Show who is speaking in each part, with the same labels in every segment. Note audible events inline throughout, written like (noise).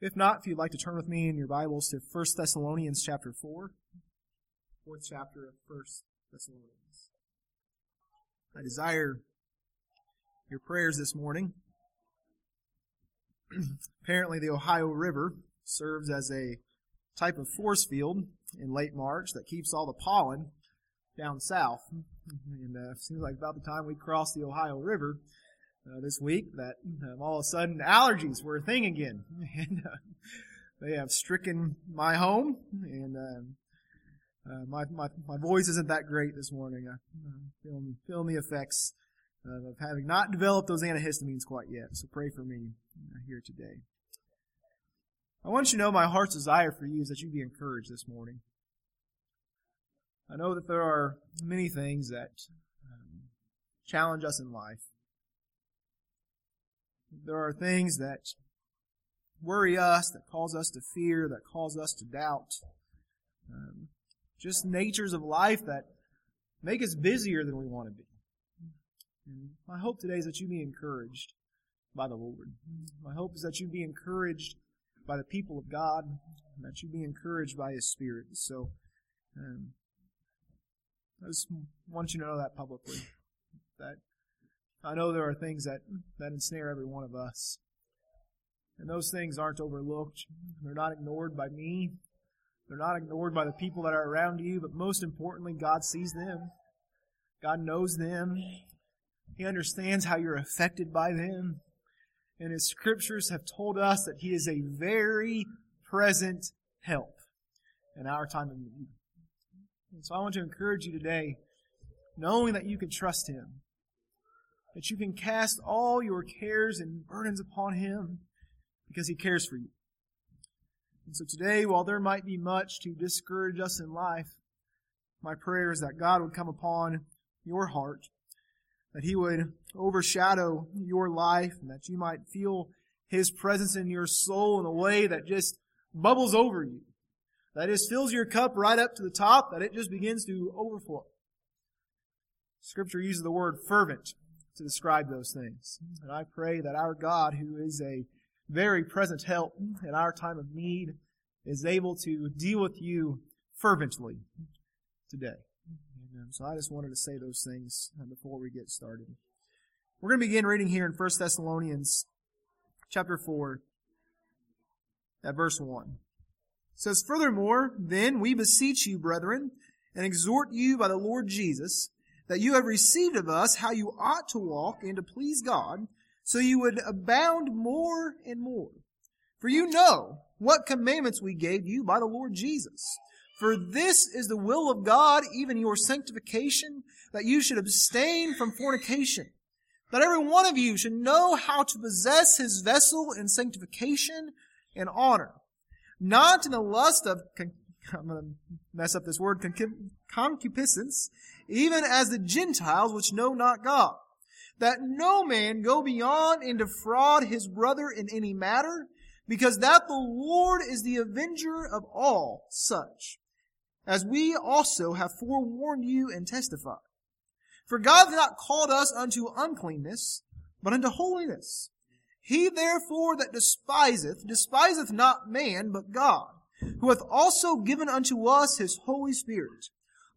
Speaker 1: If not, if you'd like to turn with me in your Bibles to 1 Thessalonians chapter 4, fourth chapter of 1 Thessalonians. I desire your prayers this morning. (clears throat) Apparently, the Ohio River serves as a type of force field in late March that keeps all the pollen down south. And uh, it seems like about the time we cross the Ohio River, uh, this week that um, all of a sudden allergies were a thing again. (laughs) and uh, they have stricken my home, and um, uh, my, my, my voice isn't that great this morning. I'm feeling, feeling the effects of having not developed those antihistamines quite yet. So pray for me uh, here today. I want you to know my heart's desire for you is that you be encouraged this morning. I know that there are many things that um, challenge us in life. There are things that worry us, that cause us to fear, that cause us to doubt. Um, just natures of life that make us busier than we want to be. And my hope today is that you be encouraged by the Lord. My hope is that you be encouraged by the people of God, that you be encouraged by His Spirit. So, um, I just want you to know that publicly. That I know there are things that, that ensnare every one of us. And those things aren't overlooked. They're not ignored by me. They're not ignored by the people that are around you, but most importantly, God sees them. God knows them. He understands how you're affected by them. And His scriptures have told us that He is a very present help in our time of need. And so I want to encourage you today, knowing that you can trust Him, that you can cast all your cares and burdens upon Him because He cares for you. And so today, while there might be much to discourage us in life, my prayer is that God would come upon your heart, that He would overshadow your life, and that you might feel His presence in your soul in a way that just bubbles over you. That just fills your cup right up to the top, that it just begins to overflow. Scripture uses the word fervent to describe those things. And I pray that our God, who is a very present help in our time of need, is able to deal with you fervently today. And so I just wanted to say those things before we get started. We're going to begin reading here in 1 Thessalonians chapter 4 at verse 1. It says, Furthermore, then we beseech you, brethren, and exhort you by the Lord Jesus, that you have received of us how you ought to walk and to please God, so you would abound more and more. For you know what commandments we gave you by the Lord Jesus. For this is the will of God, even your sanctification, that you should abstain from fornication, that every one of you should know how to possess his vessel in sanctification and honor, not in the lust of, (laughs) I'm going to mess up this word, concupiscence, even as the Gentiles which know not God. That no man go beyond and defraud his brother in any matter, because that the Lord is the avenger of all such, as we also have forewarned you and testified. For God hath not called us unto uncleanness, but unto holiness. He therefore that despiseth, despiseth not man, but God, who hath also given unto us his Holy Spirit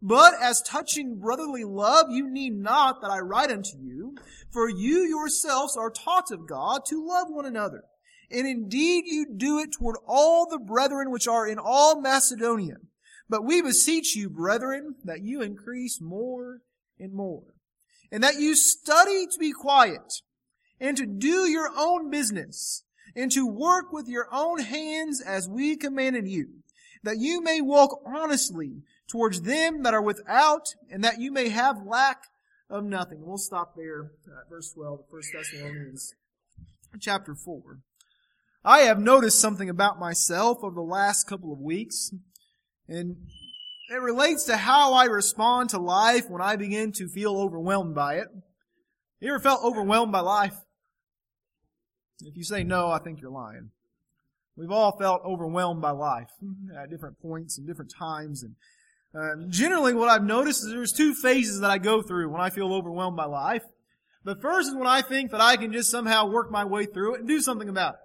Speaker 1: but as touching brotherly love, you need not that I write unto you, for you yourselves are taught of God to love one another. And indeed you do it toward all the brethren which are in all Macedonia. But we beseech you, brethren, that you increase more and more. And that you study to be quiet, and to do your own business, and to work with your own hands as we commanded you, that you may walk honestly towards them that are without, and that you may have lack of nothing. We'll stop there at verse 12 of 1 Thessalonians chapter 4. I have noticed something about myself over the last couple of weeks, and it relates to how I respond to life when I begin to feel overwhelmed by it. You ever felt overwhelmed by life? If you say no, I think you're lying. We've all felt overwhelmed by life at different points and different times, and uh, generally, what I've noticed is there's two phases that I go through when I feel overwhelmed by life. The first is when I think that I can just somehow work my way through it and do something about it.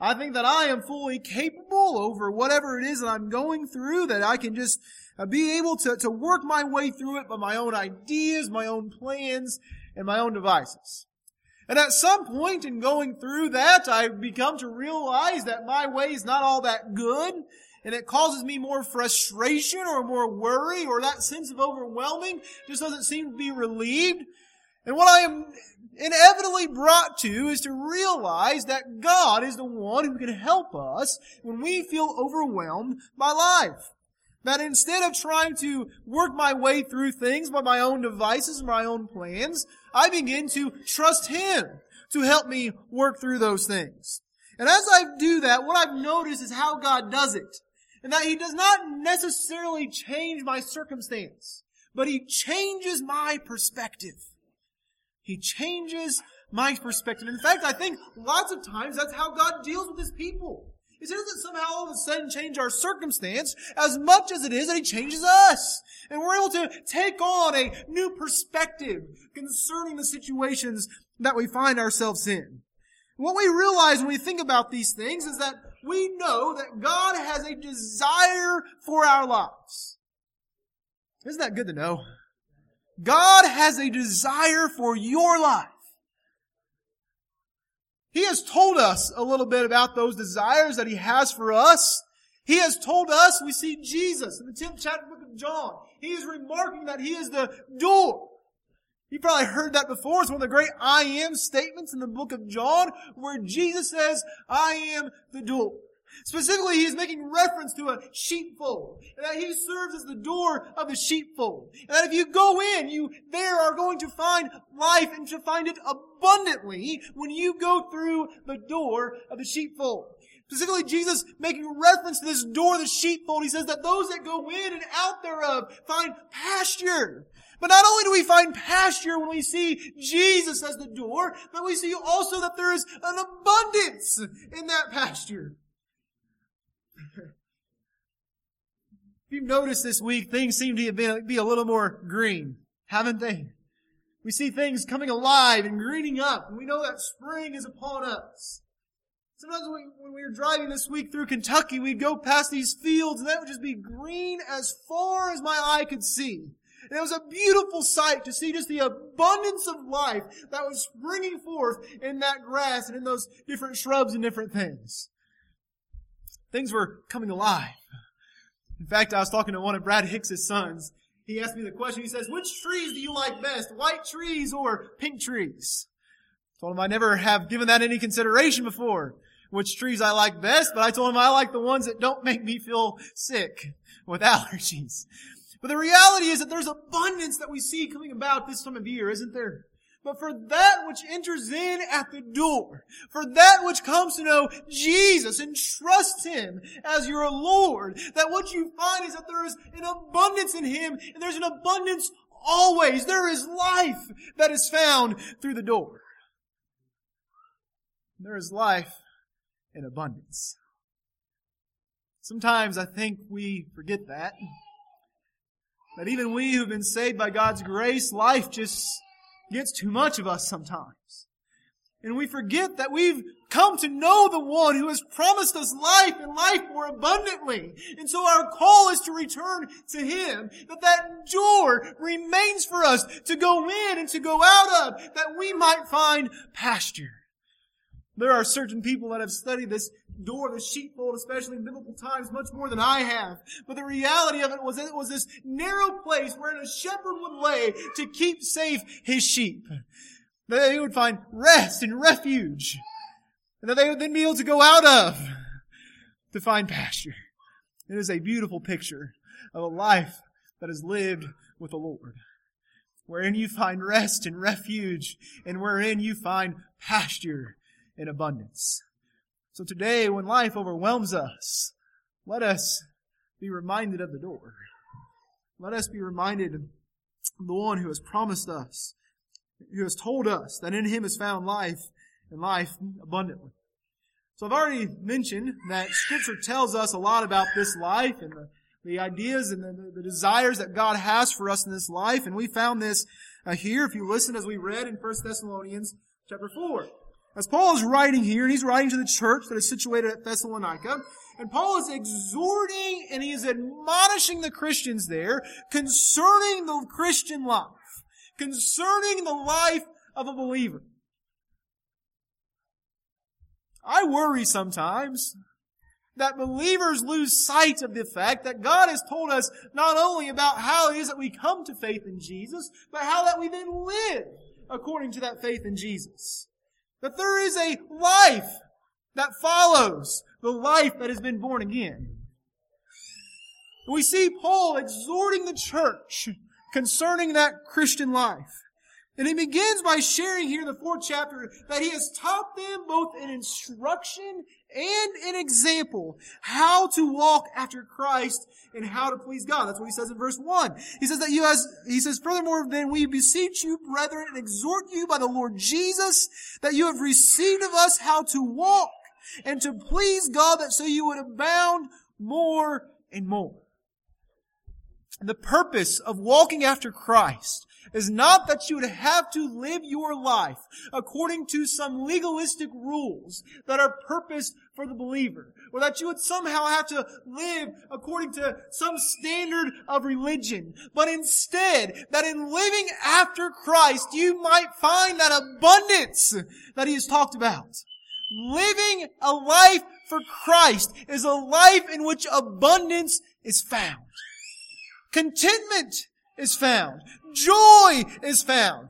Speaker 1: I think that I am fully capable over whatever it is that I'm going through, that I can just uh, be able to, to work my way through it by my own ideas, my own plans, and my own devices. And at some point in going through that, I've become to realize that my way is not all that good, and it causes me more frustration or more worry, or that sense of overwhelming just doesn't seem to be relieved. And what I am inevitably brought to is to realize that God is the one who can help us when we feel overwhelmed by life. That instead of trying to work my way through things by my own devices, and my own plans, I begin to trust Him to help me work through those things. And as I do that, what I've noticed is how God does it. And that He does not necessarily change my circumstance, but He changes my perspective. He changes my perspective. In fact, I think lots of times that's how God deals with His people. It doesn't somehow all of a sudden change our circumstance as much as it is that He changes us. And we're able to take on a new perspective concerning the situations that we find ourselves in. What we realize when we think about these things is that we know that God has a desire for our lives. Isn't that good to know? God has a desire for your life. He has told us a little bit about those desires that He has for us. He has told us, we see Jesus in the 10th chapter book of John. He is remarking that He is the door. You probably heard that before. It's one of the great I am statements in the book of John where Jesus says, I am the door. Specifically, he is making reference to a sheepfold, and that he serves as the door of the sheepfold. And that if you go in, you there are going to find life and to find it abundantly when you go through the door of the sheepfold. Specifically, Jesus making reference to this door of the sheepfold. He says that those that go in and out thereof find pasture. But not only do we find pasture when we see Jesus as the door, but we see also that there is an abundance in that pasture. if you've noticed this week, things seem to be a little more green, haven't they? We see things coming alive and greening up, and we know that spring is upon us. Sometimes we, when we were driving this week through Kentucky, we'd go past these fields, and that would just be green as far as my eye could see. And it was a beautiful sight to see just the abundance of life that was springing forth in that grass and in those different shrubs and different things. Things were coming alive. In fact, I was talking to one of Brad Hicks's sons. He asked me the question. He says, which trees do you like best? White trees or pink trees? I told him I never have given that any consideration before. Which trees I like best, but I told him I like the ones that don't make me feel sick with (laughs) allergies. But the reality is that there's abundance that we see coming about this time of year, isn't there? but for that which enters in at the door, for that which comes to know Jesus and trust Him as your Lord, that what you find is that there is an abundance in Him, and there's an abundance always. There is life that is found through the door. There is life in abundance. Sometimes I think we forget that. That even we who've been saved by God's grace, life just gets too much of us sometimes. And we forget that we've come to know the one who has promised us life and life more abundantly. And so our call is to return to Him, that that door remains for us to go in and to go out of, that we might find pasture. There are certain people that have studied this door the sheepfold, especially in biblical times, much more than I have. But the reality of it was that it was this narrow place wherein a shepherd would lay to keep safe his sheep. That they would find rest and refuge. And that they would then be able to go out of to find pasture. It is a beautiful picture of a life that is lived with the Lord. Wherein you find rest and refuge, and wherein you find pasture in abundance. So today, when life overwhelms us, let us be reminded of the door. Let us be reminded of the one who has promised us, who has told us that in him is found life and life abundantly. So I've already mentioned that scripture tells us a lot about this life and the, the ideas and the, the, desires that God has for us in this life. And we found this uh, here, if you listen as we read in 1 Thessalonians chapter 4. As Paul is writing here, he's writing to the church that is situated at Thessalonica, and Paul is exhorting and he is admonishing the Christians there concerning the Christian life, concerning the life of a believer. I worry sometimes that believers lose sight of the fact that God has told us not only about how it is that we come to faith in Jesus, but how that we then live according to that faith in Jesus. That there is a life that follows the life that has been born again. We see Paul exhorting the church concerning that Christian life. And he begins by sharing here in the fourth chapter that he has taught them both in instruction and an example how to walk after Christ and how to please God. That's what he says in verse 1. He says that you as, he says, furthermore, then we beseech you, brethren, and exhort you by the Lord Jesus, that you have received of us how to walk and to please God, that so you would abound more and more. The purpose of walking after Christ is not that you would have to live your life according to some legalistic rules that are purposed for the believer, or that you would somehow have to live according to some standard of religion, but instead that in living after Christ you might find that abundance that he has talked about. Living a life for Christ is a life in which abundance is found. Contentment is found. Joy is found.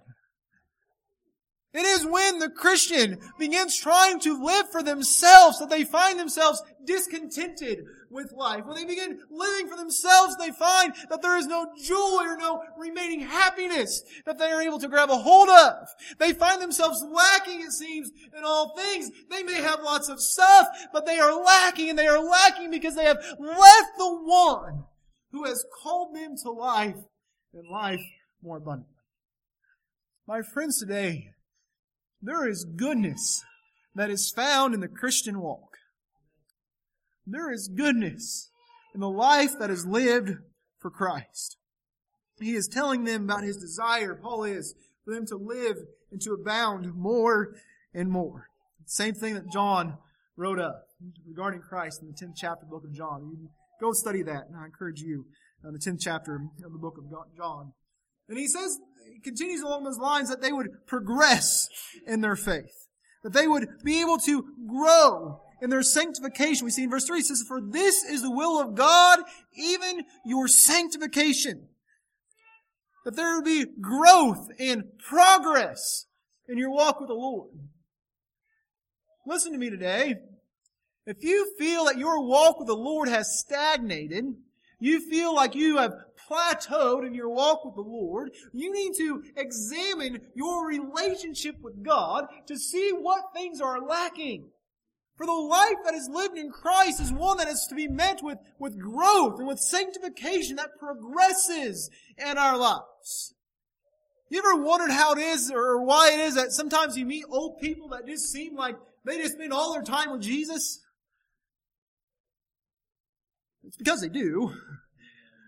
Speaker 1: It is when the Christian begins trying to live for themselves that they find themselves discontented with life. When they begin living for themselves, they find that there is no joy or no remaining happiness that they are able to grab a hold of. They find themselves lacking, it seems, in all things. They may have lots of stuff, but they are lacking and they are lacking because they have left the one who has called them to life and life more abundantly. My friends today, there is goodness that is found in the Christian walk. There is goodness in the life that is lived for Christ. He is telling them about his desire, Paul is, for them to live and to abound more and more. Same thing that John wrote up regarding Christ in the 10th chapter of the book of John. You Go study that, and I encourage you in the 10th chapter of the book of John. And he says, he continues along those lines that they would progress in their faith. That they would be able to grow in their sanctification. We see in verse 3, it says, For this is the will of God, even your sanctification. That there would be growth and progress in your walk with the Lord. Listen to me today. If you feel that your walk with the Lord has stagnated, you feel like you have plateaued in your walk with the Lord, you need to examine your relationship with God to see what things are lacking. For the life that is lived in Christ is one that is to be met with, with growth and with sanctification that progresses in our lives. You ever wondered how it is or why it is that sometimes you meet old people that just seem like they just spend all their time with Jesus? It's because they do.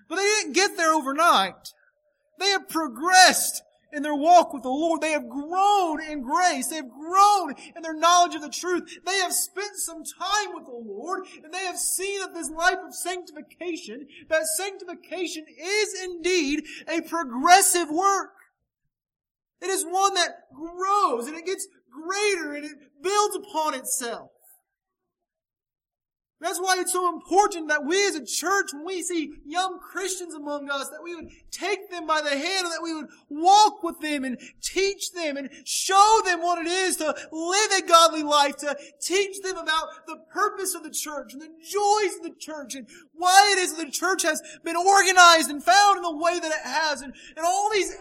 Speaker 1: But they didn't get there overnight. They have progressed in their walk with the Lord. They have grown in grace. They have grown in their knowledge of the truth. They have spent some time with the Lord and they have seen that this life of sanctification, that sanctification is indeed a progressive work. It is one that grows and it gets greater and it builds upon itself. That's why it's so important that we as a church, when we see young Christians among us, that we would take them by the hand and that we would walk with them and teach them and show them what it is to live a godly life, to teach them about the purpose of the church and the joys of the church and why it is that the church has been organized and found in the way that it has and, and all these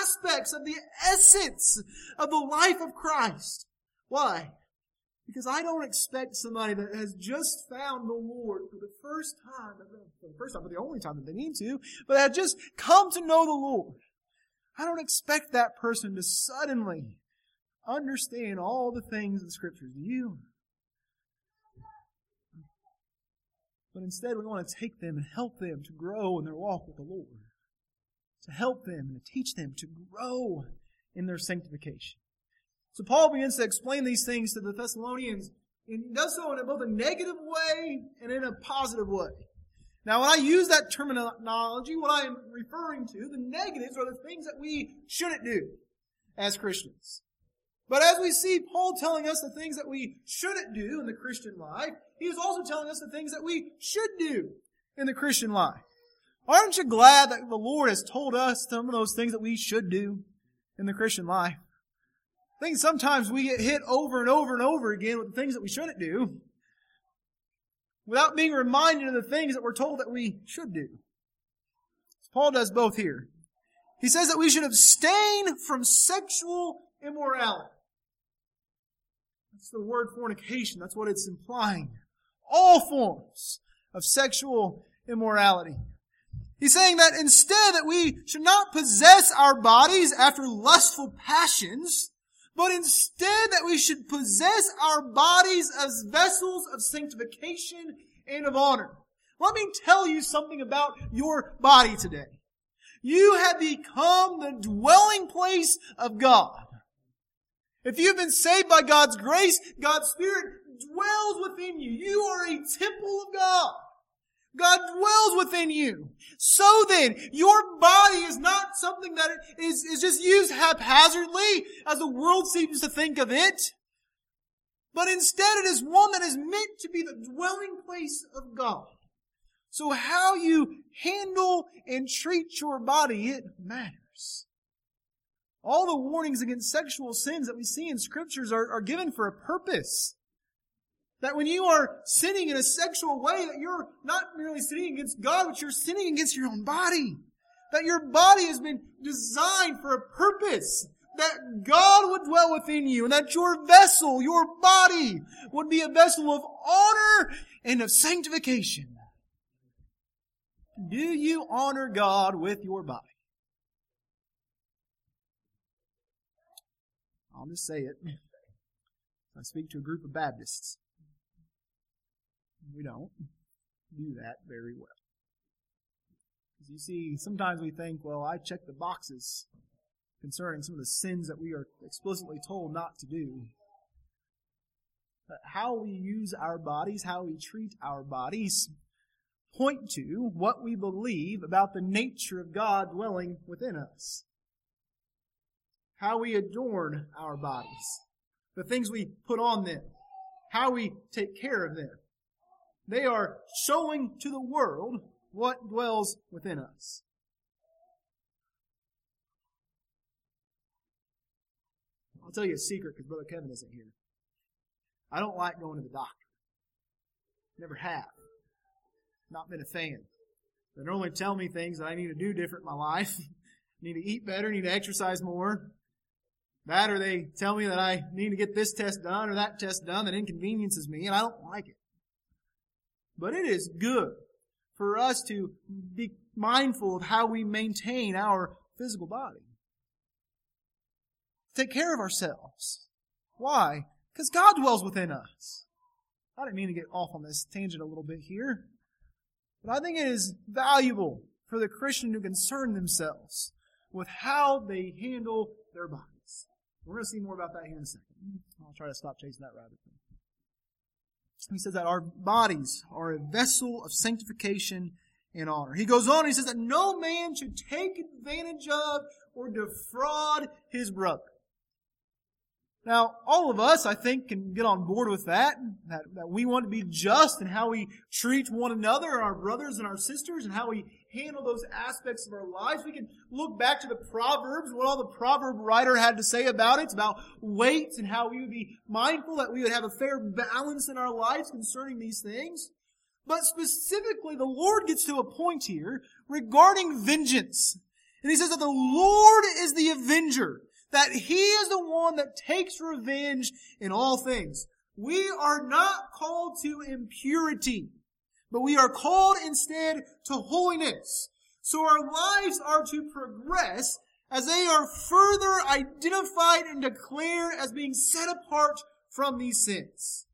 Speaker 1: aspects of the essence of the life of Christ. Why? Because I don't expect somebody that has just found the Lord for the first time, for the first time, for the only time that they need to, but have just come to know the Lord. I don't expect that person to suddenly understand all the things in the Scriptures. Do you? But instead, we want to take them and help them to grow in their walk with the Lord. To help them and to teach them to grow in their sanctification. So Paul begins to explain these things to the Thessalonians and he does so in both a negative way and in a positive way. Now, when I use that terminology, what I am referring to, the negatives are the things that we shouldn't do as Christians. But as we see Paul telling us the things that we shouldn't do in the Christian life, he is also telling us the things that we should do in the Christian life. Aren't you glad that the Lord has told us some of those things that we should do in the Christian life? I think sometimes we get hit over and over and over again with the things that we shouldn't do without being reminded of the things that we're told that we should do. Paul does both here. He says that we should abstain from sexual immorality. That's the word fornication. That's what it's implying. All forms of sexual immorality. He's saying that instead that we should not possess our bodies after lustful passions, but instead that we should possess our bodies as vessels of sanctification and of honor. Let me tell you something about your body today. You have become the dwelling place of God. If you've been saved by God's grace, God's Spirit dwells within you. You are a temple of God. God dwells within you. So then, your body is not something that is, is just used haphazardly as the world seems to think of it. But instead it is one that is meant to be the dwelling place of God. So how you handle and treat your body, it matters. All the warnings against sexual sins that we see in scriptures are, are given for a purpose. That when you are sinning in a sexual way, that you're not merely sinning against God, but you're sinning against your own body. That your body has been designed for a purpose. That God would dwell within you and that your vessel, your body, would be a vessel of honor and of sanctification. Do you honor God with your body? I'll just say it. (laughs) I speak to a group of Baptists. We don't do that very well. Because you see, sometimes we think, well, I check the boxes concerning some of the sins that we are explicitly told not to do. But how we use our bodies, how we treat our bodies, point to what we believe about the nature of God dwelling within us. How we adorn our bodies, the things we put on them, how we take care of them. They are showing to the world what dwells within us. I'll tell you a secret because Brother Kevin isn't here. I don't like going to the doctor. Never have. Not been a fan. They normally tell me things that I need to do different in my life. (laughs) need to eat better, need to exercise more. That or they tell me that I need to get this test done or that test done that inconveniences me and I don't like it. But it is good for us to be mindful of how we maintain our physical body. Take care of ourselves. Why? Because God dwells within us. I didn't mean to get off on this tangent a little bit here. But I think it is valuable for the Christian to concern themselves with how they handle their bodies. We're going to see more about that here in a second. I'll try to stop chasing that rabbit. He says that our bodies are a vessel of sanctification and honor. He goes on, he says that no man should take advantage of or defraud his brother. Now, all of us, I think, can get on board with that, that, that we want to be just in how we treat one another, our brothers and our sisters, and how we handle those aspects of our lives. We can look back to the Proverbs, what all the proverb writer had to say about it, about weights and how we would be mindful that we would have a fair balance in our lives concerning these things. But specifically, the Lord gets to a point here regarding vengeance. And he says that the Lord is the avenger that He is the one that takes revenge in all things. We are not called to impurity, but we are called instead to holiness. So our lives are to progress as they are further identified and declared as being set apart from these sins.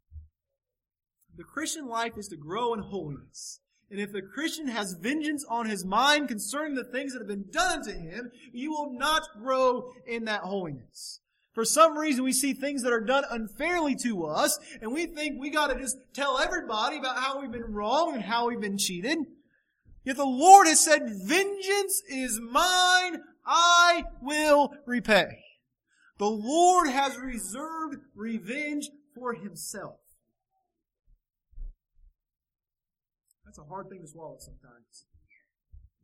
Speaker 1: The Christian life is to grow in holiness. And if the Christian has vengeance on his mind concerning the things that have been done to him, you will not grow in that holiness. For some reason, we see things that are done unfairly to us, and we think we gotta just tell everybody about how we've been wrong and how we've been cheated. Yet the Lord has said, vengeance is mine, I will repay. The Lord has reserved revenge for himself. That's a hard thing to swallow sometimes.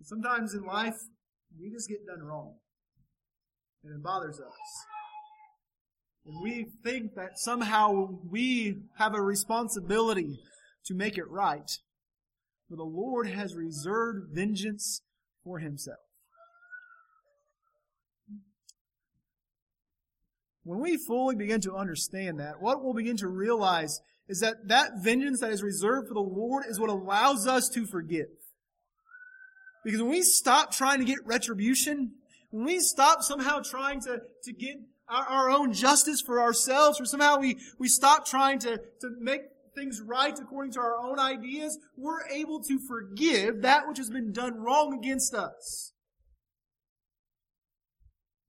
Speaker 1: Sometimes in life, we just get done wrong. And it bothers us. We think that somehow we have a responsibility to make it right. For the Lord has reserved vengeance for himself. When we fully begin to understand that, what we'll begin to realize is that that vengeance that is reserved for the Lord is what allows us to forgive. Because when we stop trying to get retribution, when we stop somehow trying to, to get our, our own justice for ourselves, or somehow we, we stop trying to, to make things right according to our own ideas, we're able to forgive that which has been done wrong against us.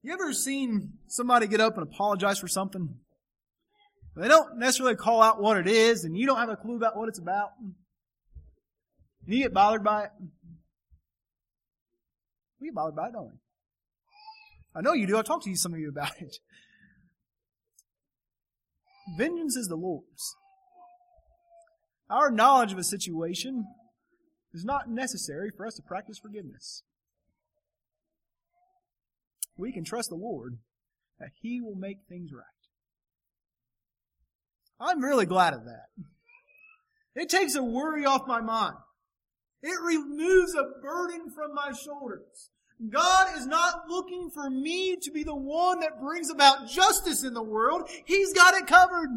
Speaker 1: You ever seen somebody get up and apologize for something? They don't necessarily call out what it is, and you don't have a clue about what it's about. And you get bothered by it. We get bothered by it, don't we? I know you do. I talked to you, some of you about it. Vengeance is the Lord's. Our knowledge of a situation is not necessary for us to practice forgiveness. We can trust the Lord that He will make things right. I'm really glad of that. It takes a worry off my mind. It removes a burden from my shoulders. God is not looking for me to be the one that brings about justice in the world. He's got it covered.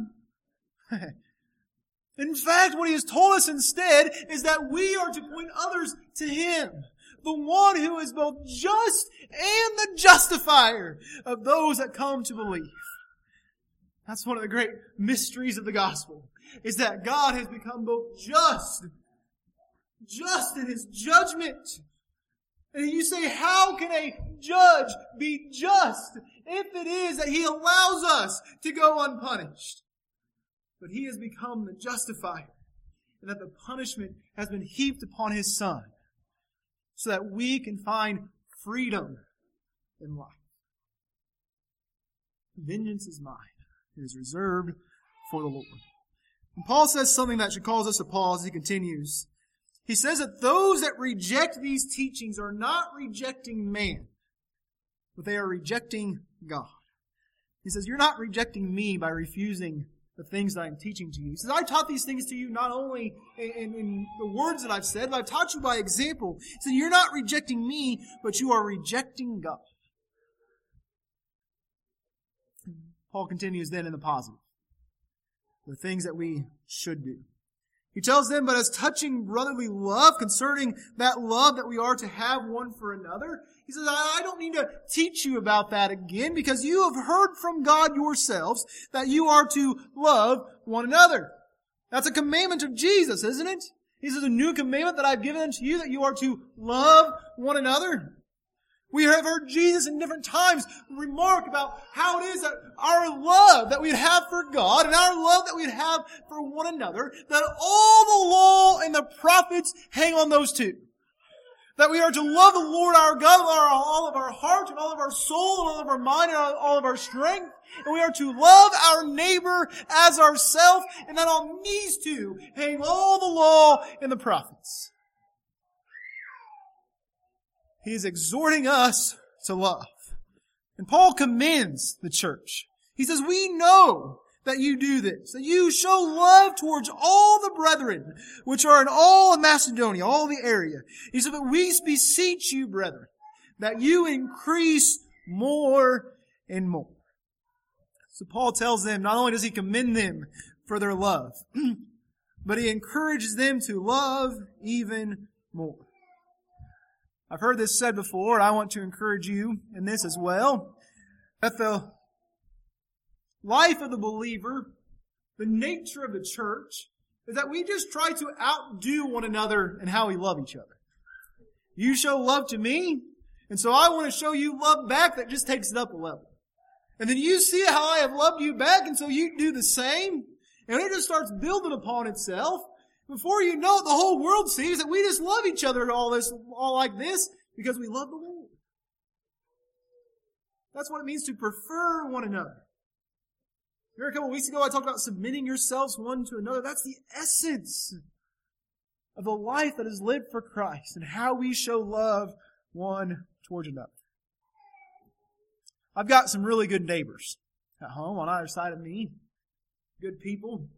Speaker 1: (laughs) in fact, what He has told us instead is that we are to point others to Him. The one who is both just and the justifier of those that come to believe. That's one of the great mysteries of the gospel, is that God has become both just, just in His judgment. And you say, how can a judge be just if it is that He allows us to go unpunished? But He has become the justifier, and that the punishment has been heaped upon His Son, so that we can find freedom in life. Vengeance is mine. It is reserved for the Lord. And Paul says something that should cause us to pause. He continues. He says that those that reject these teachings are not rejecting man, but they are rejecting God. He says, You're not rejecting me by refusing the things that I'm teaching to you. He says, I taught these things to you not only in, in, in, the words that I've said, but I've taught you by example. He said, You're not rejecting me, but you are rejecting God. Paul continues then in the positive. The things that we should do. He tells them, but as touching brotherly love, concerning that love that we are to have one for another, he says, I don't need to teach you about that again because you have heard from God yourselves that you are to love one another. That's a commandment of Jesus, isn't it? He says, a new commandment that I've given unto you that you are to love one another. We have heard Jesus in different times remark about how it is that our love that we have for God and our love that we have for one another, that all the law and the prophets hang on those two. That we are to love the Lord our God with all of our heart and all of our soul and all of our mind and all of our strength. And we are to love our neighbor as ourself and that on these two hang all the law and the prophets. He is exhorting us to love. And Paul commends the church. He says, we know that you do this, that you show love towards all the brethren, which are in all of Macedonia, all the area. He said, but we beseech you, brethren, that you increase more and more. So Paul tells them, not only does he commend them for their love, (clears throat) but he encourages them to love even more. I've heard this said before, and I want to encourage you in this as well, that the life of the believer, the nature of the church, is that we just try to outdo one another in how we love each other. You show love to me, and so I want to show you love back that just takes it up a level. And then you see how I have loved you back, and so you do the same. And it just starts building upon itself. Before you know it, the whole world sees that we just love each other all this, all like this, because we love the Lord. That's what it means to prefer one another. Here a couple weeks ago I talked about submitting yourselves one to another. That's the essence of the life that is lived for Christ and how we show love one towards another. I've got some really good neighbors at home on either side of me. Good people.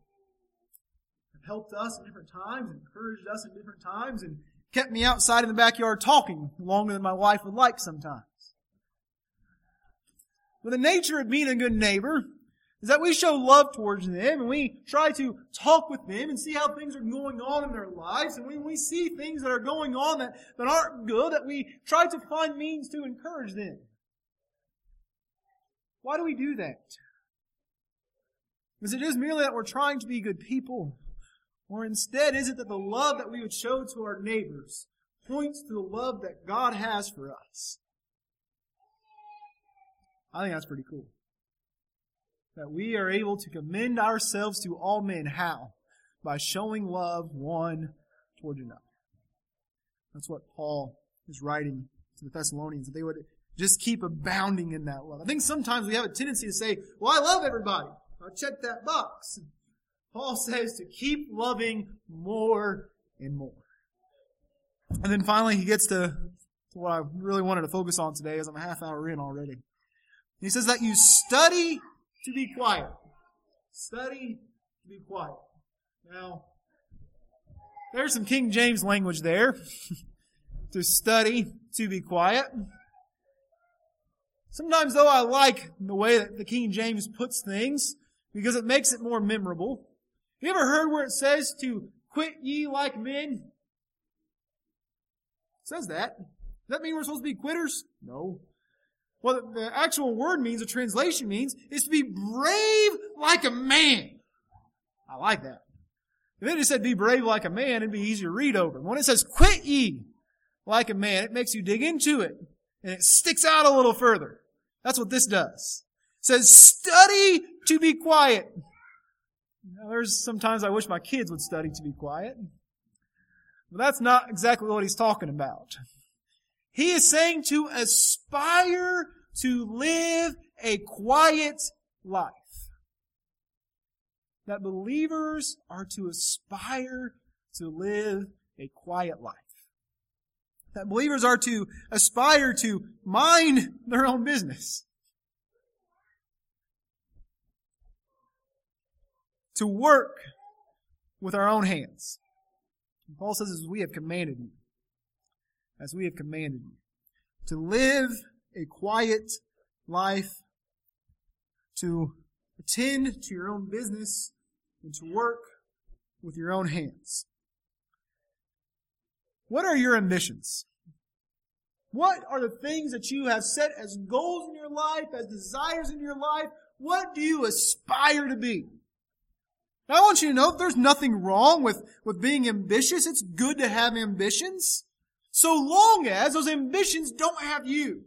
Speaker 1: Helped us at different times, encouraged us at different times, and kept me outside in the backyard talking longer than my wife would like sometimes. But the nature of being a good neighbor is that we show love towards them and we try to talk with them and see how things are going on in their lives. And when we see things that are going on that, that aren't good, that we try to find means to encourage them. Why do we do that? Is it just merely that we're trying to be good people? Or instead, is it that the love that we would show to our neighbors points to the love that God has for us? I think that's pretty cool. That we are able to commend ourselves to all men. How? By showing love one toward another. That's what Paul is writing to the Thessalonians, that they would just keep abounding in that love. I think sometimes we have a tendency to say, well, I love everybody. I'll check that box. Paul says to keep loving more and more. And then finally he gets to what I really wanted to focus on today as I'm a half hour in already. He says that you study to be quiet. Study to be quiet. Now, there's some King James language there. (laughs) to study to be quiet. Sometimes though I like the way that the King James puts things because it makes it more memorable. You ever heard where it says to quit ye like men? It says that. Does that mean we're supposed to be quitters? No. What the actual word means, the translation means, is to be brave like a man. I like that. If it just said be brave like a man, it'd be easier to read over. When it says quit ye like a man, it makes you dig into it. And it sticks out a little further. That's what this does. It says study to be quiet. Now, there's sometimes I wish my kids would study to be quiet. But that's not exactly what he's talking about. He is saying to aspire to live a quiet life. That believers are to aspire to live a quiet life. That believers are to aspire to mind their own business. To work with our own hands. And Paul says, as we have commanded you as we have commanded you. To live a quiet life, to attend to your own business, and to work with your own hands. What are your ambitions? What are the things that you have set as goals in your life, as desires in your life? What do you aspire to be? Now, I want you to know there's nothing wrong with, with being ambitious. It's good to have ambitions. So long as those ambitions don't have you.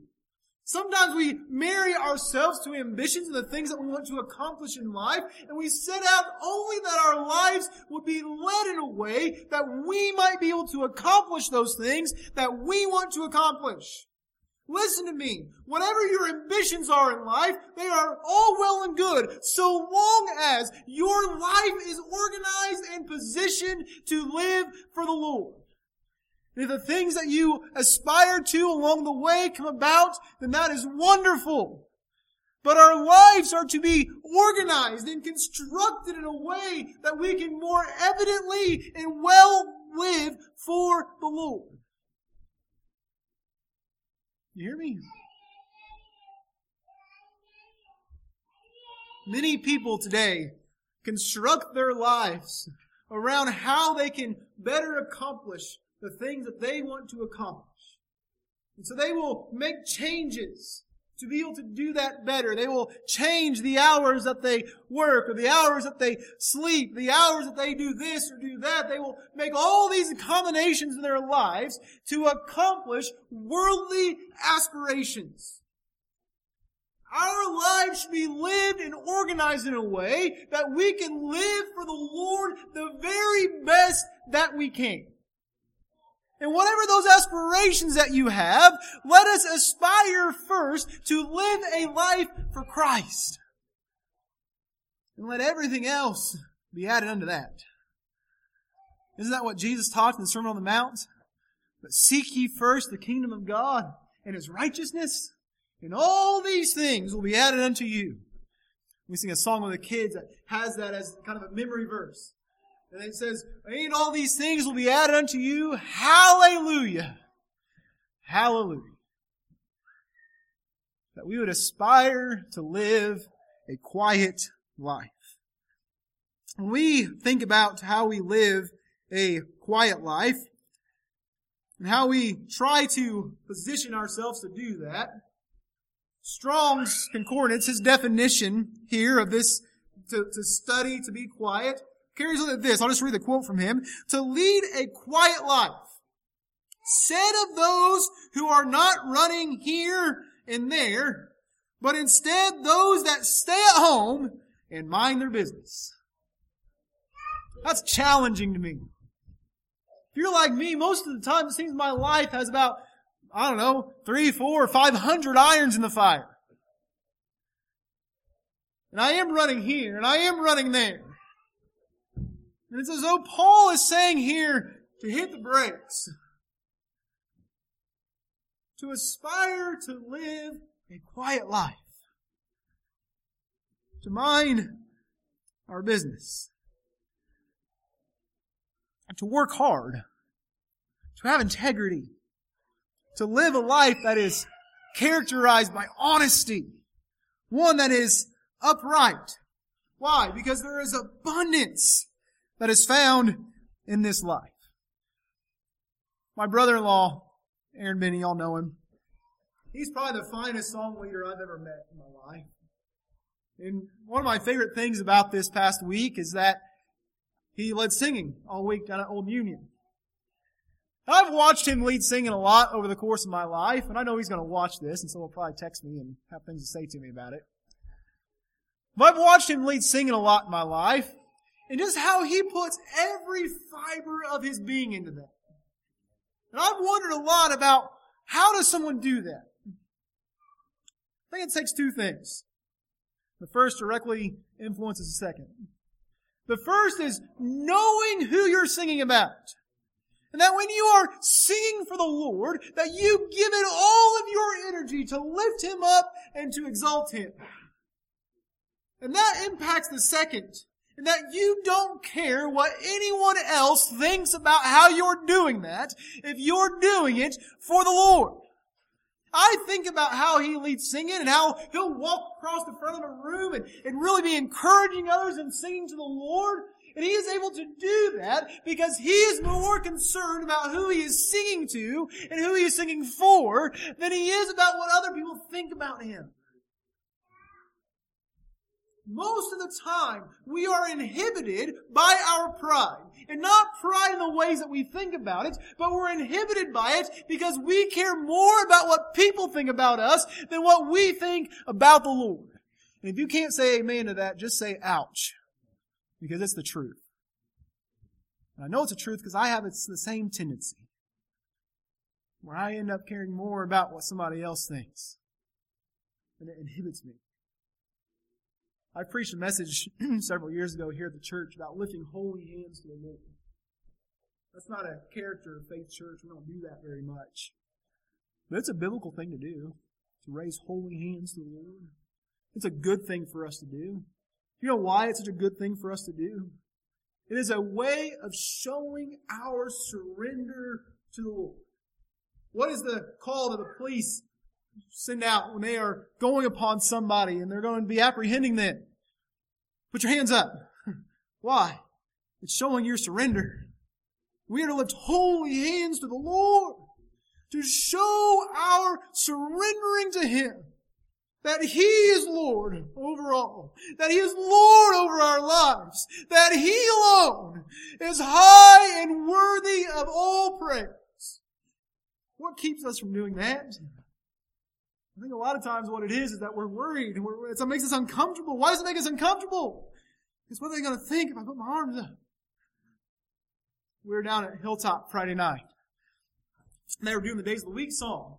Speaker 1: Sometimes we marry ourselves to ambitions and the things that we want to accomplish in life, and we set out only that our lives would be led in a way that we might be able to accomplish those things that we want to accomplish. Listen to me. Whatever your ambitions are in life, they are all well and good, so long as your life is organized and positioned to live for the Lord. If the things that you aspire to along the way come about, then that is wonderful. But our lives are to be organized and constructed in a way that we can more evidently and well live for the Lord. You hear me? Many people today construct their lives around how they can better accomplish the things that they want to accomplish. And so they will make changes to be able to do that better. They will change the hours that they work or the hours that they sleep, the hours that they do this or do that. They will make all these combinations in their lives to accomplish worldly aspirations. Our lives should be lived and organized in a way that we can live for the Lord the very best that we can. And whatever those aspirations that you have, let us aspire first to live a life for Christ. And let everything else be added unto that. Isn't that what Jesus taught in the Sermon on the Mount? But seek ye first the kingdom of God and his righteousness, and all these things will be added unto you. We sing a song with the kids that has that as kind of a memory verse. And it says, and all these things will be added unto you. Hallelujah. Hallelujah. That we would aspire to live a quiet life. When we think about how we live a quiet life and how we try to position ourselves to do that, Strong's Concordance, his definition here of this to, to study, to be quiet, carries on this. I'll just read the quote from him. To lead a quiet life, said of those who are not running here and there, but instead those that stay at home and mind their business. That's challenging to me. If you're like me, most of the time it seems my life has about, I don't know, three, four, five hundred irons in the fire. And I am running here, and I am running there. And it's as though Paul is saying here to hit the brakes. To aspire to live a quiet life. To mind our business to work hard, to have integrity, to live a life that is characterized by honesty, one that is upright. Why? Because there is abundance that is found in this life. My brother-in-law, Aaron Benny, y'all know him. He's probably the finest song leader I've ever met in my life. And one of my favorite things about this past week is that he led singing all week down at Old Union. I've watched him lead singing a lot over the course of my life, and I know he's going to watch this, and so he'll probably text me and have things to say to me about it. But I've watched him lead singing a lot in my life, and just how he puts every fiber of his being into that. And I've wondered a lot about how does someone do that? I think it takes two things. The first directly influences the second. The first is knowing who you're singing about. And that when you are singing for the Lord, that you give it all of your energy to lift Him up and to exalt Him. And that impacts the second. And that you don't care what anyone else thinks about how you're doing that if you're doing it for the Lord. I think about how he leads singing and how he'll walk across the front of a room and, and really be encouraging others and singing to the Lord. And he is able to do that because he is more concerned about who he is singing to and who he is singing for than he is about what other people think about him. Most of the time, we are inhibited by our pride. And not pride in the ways that we think about it, but we're inhibited by it because we care more about what people think about us than what we think about the Lord. And if you can't say amen to that, just say ouch. Because it's the truth. And I know it's the truth because I have the same tendency. Where I end up caring more about what somebody else thinks. And it inhibits me. I preached a message (clears throat) several years ago here at the church about lifting holy hands to the Lord. That's not a character of Faith Church. We don't do that very much. But it's a biblical thing to do, to raise holy hands to the Lord. It's a good thing for us to do. You know why it's such a good thing for us to do? It is a way of showing our surrender to the Lord. What is the call to the police send out when they are going upon somebody and they're going to be apprehending them. Put your hands up. (laughs) Why? It's showing your surrender. We are to lift holy hands to the Lord to show our surrendering to Him. That He is Lord over all. That He is Lord over our lives. That He alone is high and worthy of all praise. What keeps us from doing that? I think a lot of times what it is is that we're worried. We're, it makes us uncomfortable. Why does it make us uncomfortable? Because what are they going to think if I put my arms up? We were down at Hilltop Friday night. And they were doing the Days of the Week song.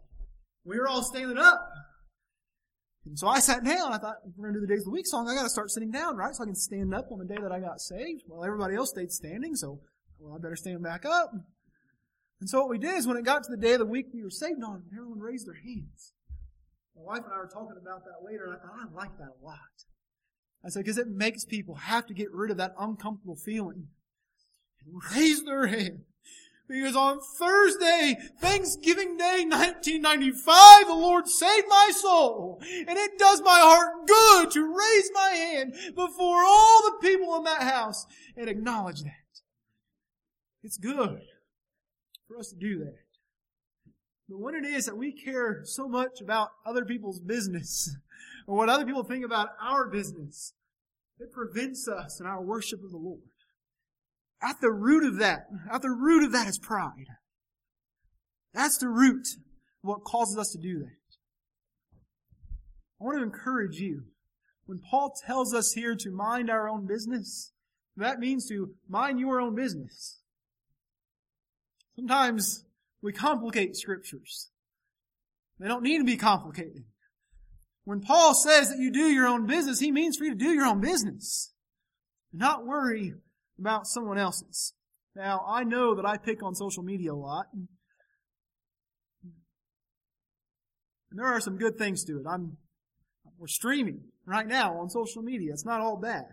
Speaker 1: We were all standing up. And so I sat down. I thought, we're going to do the Days of the Week song, I got to start sitting down, right? So I can stand up on the day that I got saved. Well, everybody else stayed standing, so, well, I better stand back up. And so what we did is when it got to the day of the week we were saved on, everyone raised their hands. My wife and I were talking about that later, and I thought, I like that a lot. I said, because it makes people have to get rid of that uncomfortable feeling. And raise their hand. Because on Thursday, Thanksgiving Day 1995, the Lord saved my soul. And it does my heart good to raise my hand before all the people in that house and acknowledge that. It's good for us to do that. But when it is that we care so much about other people's business, (laughs) or what other people think about our business, it prevents us in our worship of the Lord. At the root of that, at the root of that is pride. That's the root of what causes us to do that. I want to encourage you. When Paul tells us here to mind our own business, that means to mind your own business. Sometimes we complicate scriptures. They don't need to be complicated. When Paul says that you do your own business, he means for you to do your own business. Not worry about someone else's. Now, I know that I pick on social media a lot. And there are some good things to it. I'm, we're streaming right now on social media. It's not all bad.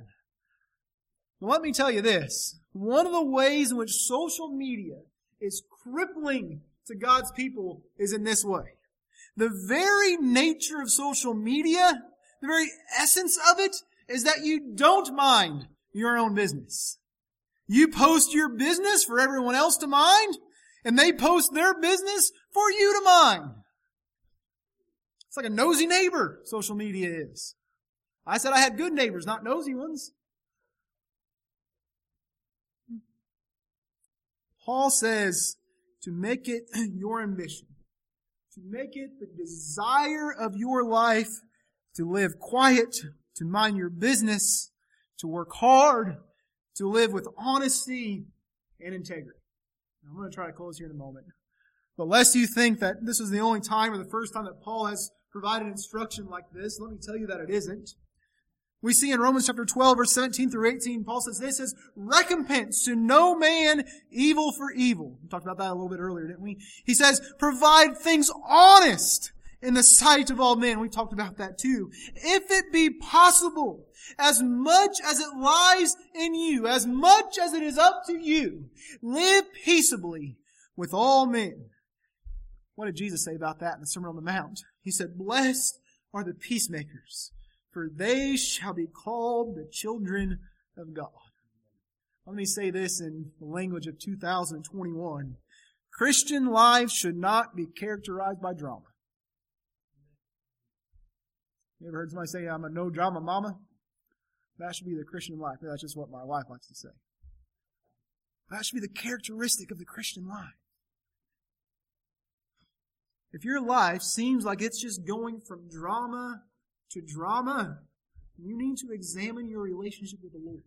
Speaker 1: But let me tell you this. One of the ways in which social media is crippling to God's people is in this way. The very nature of social media, the very essence of it, is that you don't mind your own business. You post your business for everyone else to mind, and they post their business for you to mind. It's like a nosy neighbor, social media is. I said I had good neighbors, not nosy ones. Paul says to make it (clears throat) your ambition, to make it the desire of your life to live quiet, to mind your business, to work hard, to live with honesty and integrity. I'm going to try to close here in a moment. But lest you think that this is the only time or the first time that Paul has provided instruction like this, let me tell you that it isn't. We see in Romans chapter 12 verse 17 through 18, Paul says this is recompense to no man evil for evil. We talked about that a little bit earlier, didn't we? He says, provide things honest in the sight of all men. We talked about that too. If it be possible, as much as it lies in you, as much as it is up to you, live peaceably with all men. What did Jesus say about that in the Sermon on the Mount? He said, blessed are the peacemakers, for they shall be called the children of God. Let me say this in the language of 2021. Christian life should not be characterized by drama. You ever heard somebody say, I'm a no drama mama? That should be the Christian life. That's just what my wife likes to say. That should be the characteristic of the Christian life. If your life seems like it's just going from drama to drama, you need to examine your relationship with the Lord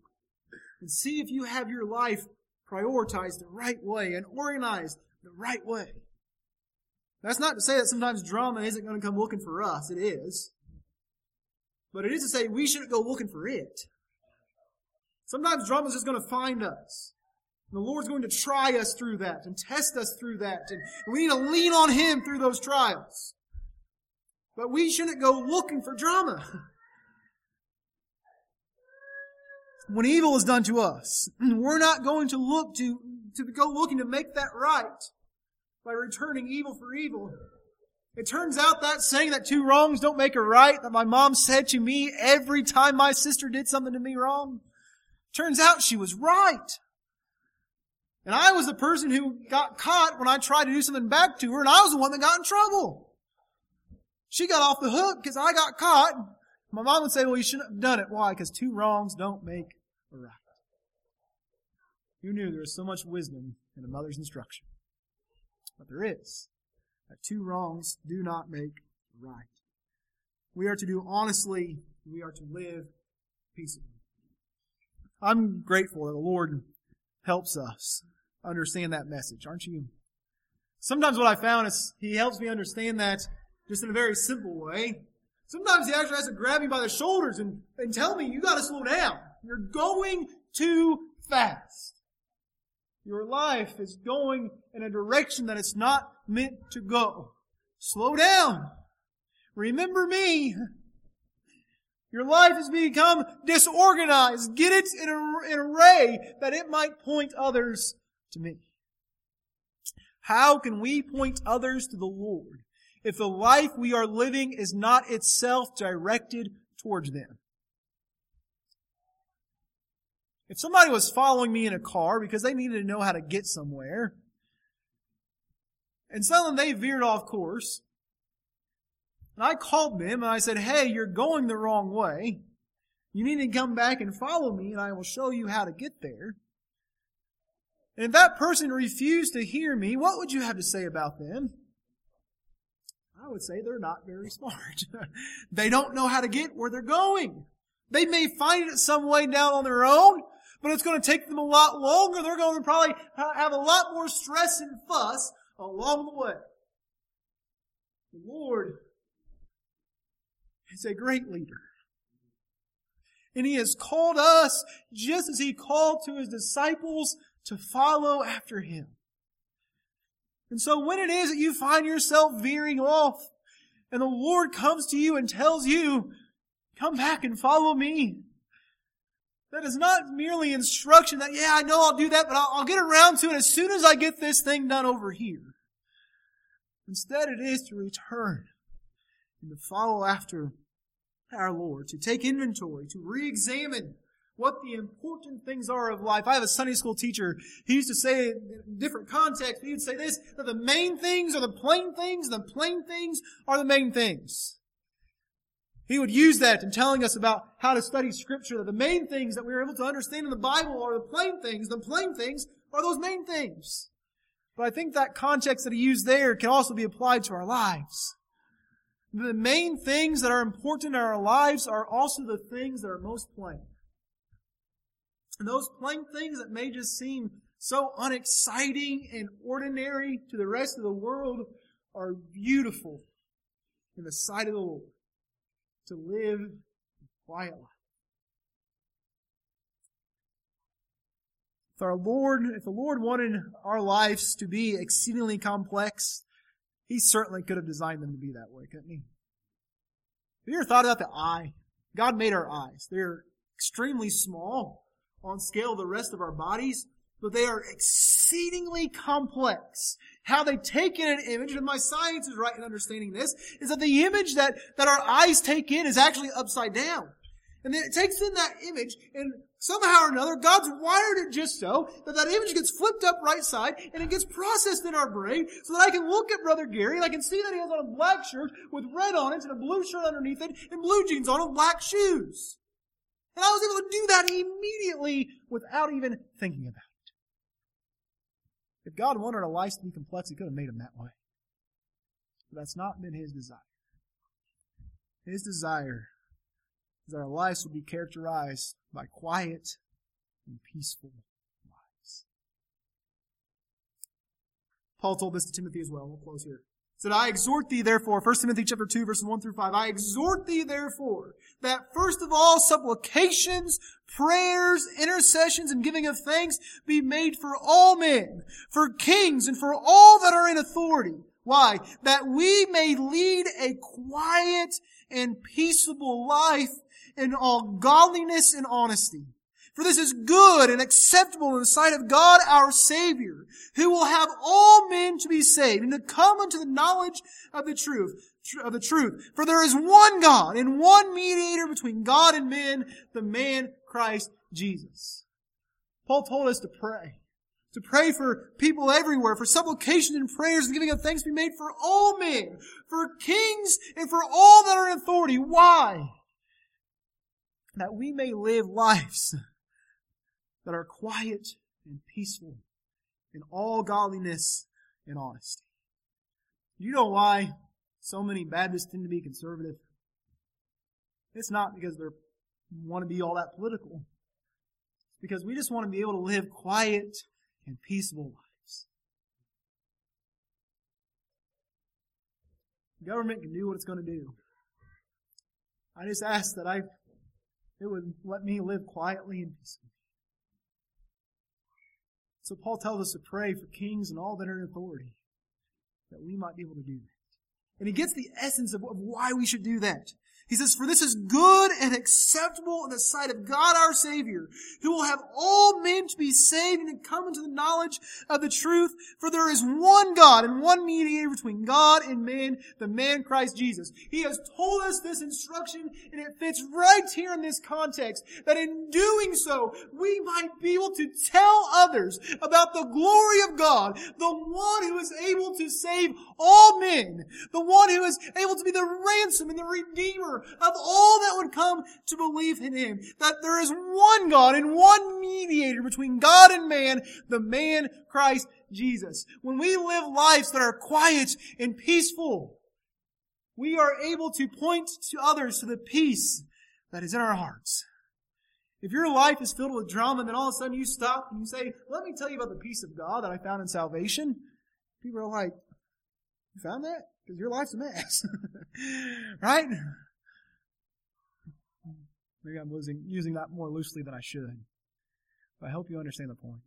Speaker 1: and see if you have your life prioritized the right way and organized the right way. That's not to say that sometimes drama isn't going to come looking for us. It is. But it is to say we shouldn't go looking for it. Sometimes drama is just going to find us. And the Lord's going to try us through that and test us through that. And we need to lean on Him through those trials. But we shouldn't go looking for drama. When evil is done to us, we're not going to look to, to go looking to make that right by returning evil for evil. It turns out that saying that two wrongs don't make a right that my mom said to me every time my sister did something to me wrong, turns out she was right. And I was the person who got caught when I tried to do something back to her, and I was the one that got in trouble. She got off the hook because I got caught. My mom would say, well, you shouldn't have done it. Why? Because two wrongs don't make a right. Who knew there was so much wisdom in a mother's instruction? But there is that two wrongs do not make right. We are to do honestly. We are to live peaceably. I'm grateful that the Lord helps us understand that message, aren't you? Sometimes what I found is He helps me understand that just in a very simple way. Sometimes He actually has to grab me by the shoulders and, and tell me, you gotta slow down. You're going too fast. Your life is going in a direction that it's not meant to go. Slow down. Remember me. Your life has become disorganized. Get it in, a, in array that it might point others to me. How can we point others to the Lord if the life we are living is not itself directed towards them? If somebody was following me in a car because they needed to know how to get somewhere, and suddenly they veered off course, and I called them and I said, Hey, you're going the wrong way. You need to come back and follow me, and I will show you how to get there. And if that person refused to hear me, what would you have to say about them? I would say they're not very smart. (laughs) they don't know how to get where they're going. They may find it some way down on their own, but it's going to take them a lot longer. They're going to probably have a lot more stress and fuss along the way. The Lord is a great leader. And He has called us just as He called to His disciples to follow after Him. And so when it is that you find yourself veering off and the Lord comes to you and tells you, come back and follow me, that is not merely instruction that, yeah, I know I'll do that, but I'll, I'll get around to it as soon as I get this thing done over here. Instead, it is to return and to follow after our Lord, to take inventory, to re-examine what the important things are of life. I have a Sunday school teacher. He used to say in different contexts, he would say this, that the main things are the plain things, the plain things are the main things. He would use that in telling us about how to study scripture, that the main things that we are able to understand in the Bible are the plain things. The plain things are those main things. But I think that context that he used there can also be applied to our lives. The main things that are important in our lives are also the things that are most plain. And those plain things that may just seem so unexciting and ordinary to the rest of the world are beautiful in the sight of the Lord to live a quiet life. If our Lord, if the Lord wanted our lives to be exceedingly complex, He certainly could have designed them to be that way, couldn't He? Have you ever thought about the eye? God made our eyes. They're extremely small on scale of the rest of our bodies, but they are exceedingly complex. How they take in an image, and my science is right in understanding this, is that the image that, that our eyes take in is actually upside down. And then it takes in that image, and somehow or another, God's wired it just so that that image gets flipped up right side, and it gets processed in our brain, so that I can look at Brother Gary, and I can see that he has on a black shirt with red on it, and a blue shirt underneath it, and blue jeans on, and black shoes. And I was able to do that immediately without even thinking about it. If God wanted our lives to be complex, He could have made them that way. But that's not been His desire. His desire is that our lives will be characterized by quiet and peaceful lives. Paul told this to Timothy as well. We'll close here said, I exhort thee therefore, 1 Timothy chapter 2 verses 1 through 5, I exhort thee therefore, that first of all supplications, prayers, intercessions, and giving of thanks be made for all men, for kings, and for all that are in authority. Why? That we may lead a quiet and peaceable life in all godliness and honesty. For this is good and acceptable in the sight of God our Savior, who will have all men to be saved and to come unto the knowledge of the truth, of the truth. For there is one God and one mediator between God and men, the man Christ Jesus. Paul told us to pray. To pray for people everywhere, for supplication and prayers and giving of thanks be made for all men, for kings and for all that are in authority. Why? That we may live lives that are quiet and peaceful in all godliness and honesty. You know why so many Baptists tend to be conservative? It's not because they want to be all that political. It's because we just want to be able to live quiet and peaceable lives. The government can do what it's going to do. I just ask that I it would let me live quietly and peacefully. So Paul tells us to pray for kings and all that are in authority, that we might be able to do that. And he gets the essence of why we should do that. He says, For this is good and acceptable in the sight of God our Savior, who will have all men to be saved and to come into the knowledge of the truth. For there is one God and one mediator between God and man, the man Christ Jesus. He has told us this instruction, and it fits right here in this context, that in doing so, we might be able to tell others about the glory of God, the one who is able to save all men, the one who is able to be the ransom and the redeemer of all that would come to believe in him. That there is one God and one mediator between God and man, the man Christ Jesus. When we live lives that are quiet and peaceful, we are able to point to others to the peace that is in our hearts. If your life is filled with drama, and then all of a sudden you stop and you say, let me tell you about the peace of God that I found in salvation. People are like, you found that? Because your life's a mess. (laughs) right? Maybe I'm losing, using that more loosely than I should. But I hope you understand the point.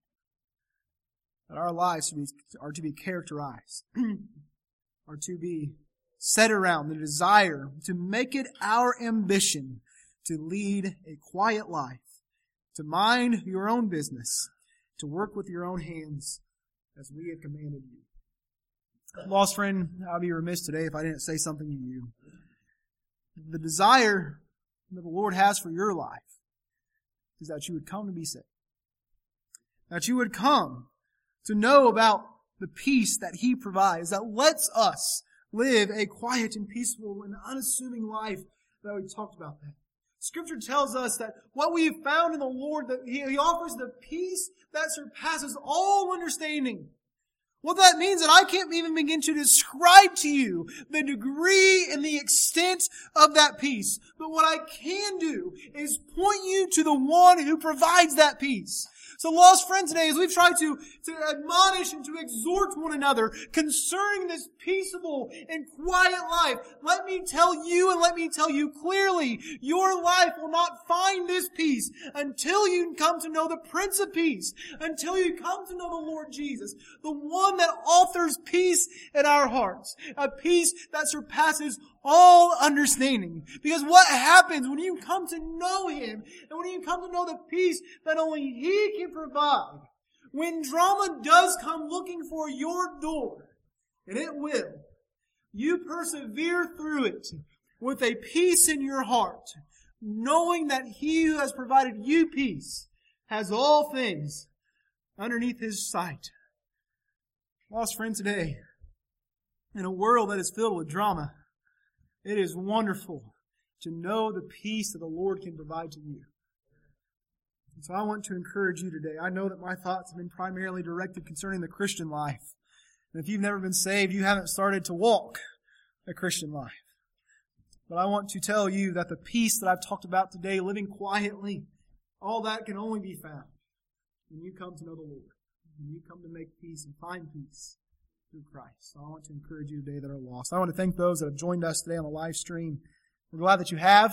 Speaker 1: That our lives are to be characterized, (clears throat) are to be set around the desire to make it our ambition to lead a quiet life, to mind your own business, to work with your own hands as we have commanded you. Lost friend, I'll be remiss today if I didn't say something to you. The desire that the Lord has for your life is that you would come to be saved. That you would come to know about the peace that He provides, that lets us live a quiet and peaceful and unassuming life that we talked about that. Scripture tells us that what we have found in the Lord, that He offers the peace that surpasses all understanding. What that means that I can't even begin to describe to you the degree and the extent of that peace. But what I can do is point you to the one who provides that peace. So lost friends today, as we've tried to, to admonish and to exhort one another concerning this peaceable and quiet life, let me tell you and let me tell you clearly, your life will not find this peace until you come to know the Prince of Peace, until you come to know the Lord Jesus, the one that authors peace in our hearts, a peace that surpasses all understanding. Because what happens when you come to know Him and when you come to know the peace that only He can provide, when drama does come looking for your door, and it will, you persevere through it with a peace in your heart, knowing that He who has provided you peace has all things underneath His sight. Lost friend today, in a world that is filled with drama, it is wonderful to know the peace that the Lord can provide to you. And so I want to encourage you today. I know that my thoughts have been primarily directed concerning the Christian life. And if you've never been saved, you haven't started to walk a Christian life. But I want to tell you that the peace that I've talked about today, living quietly, all that can only be found when you come to know the Lord. When you come to make peace and find peace through Christ. So I want to encourage you today that are lost. I want to thank those that have joined us today on the live stream. We're glad that you have.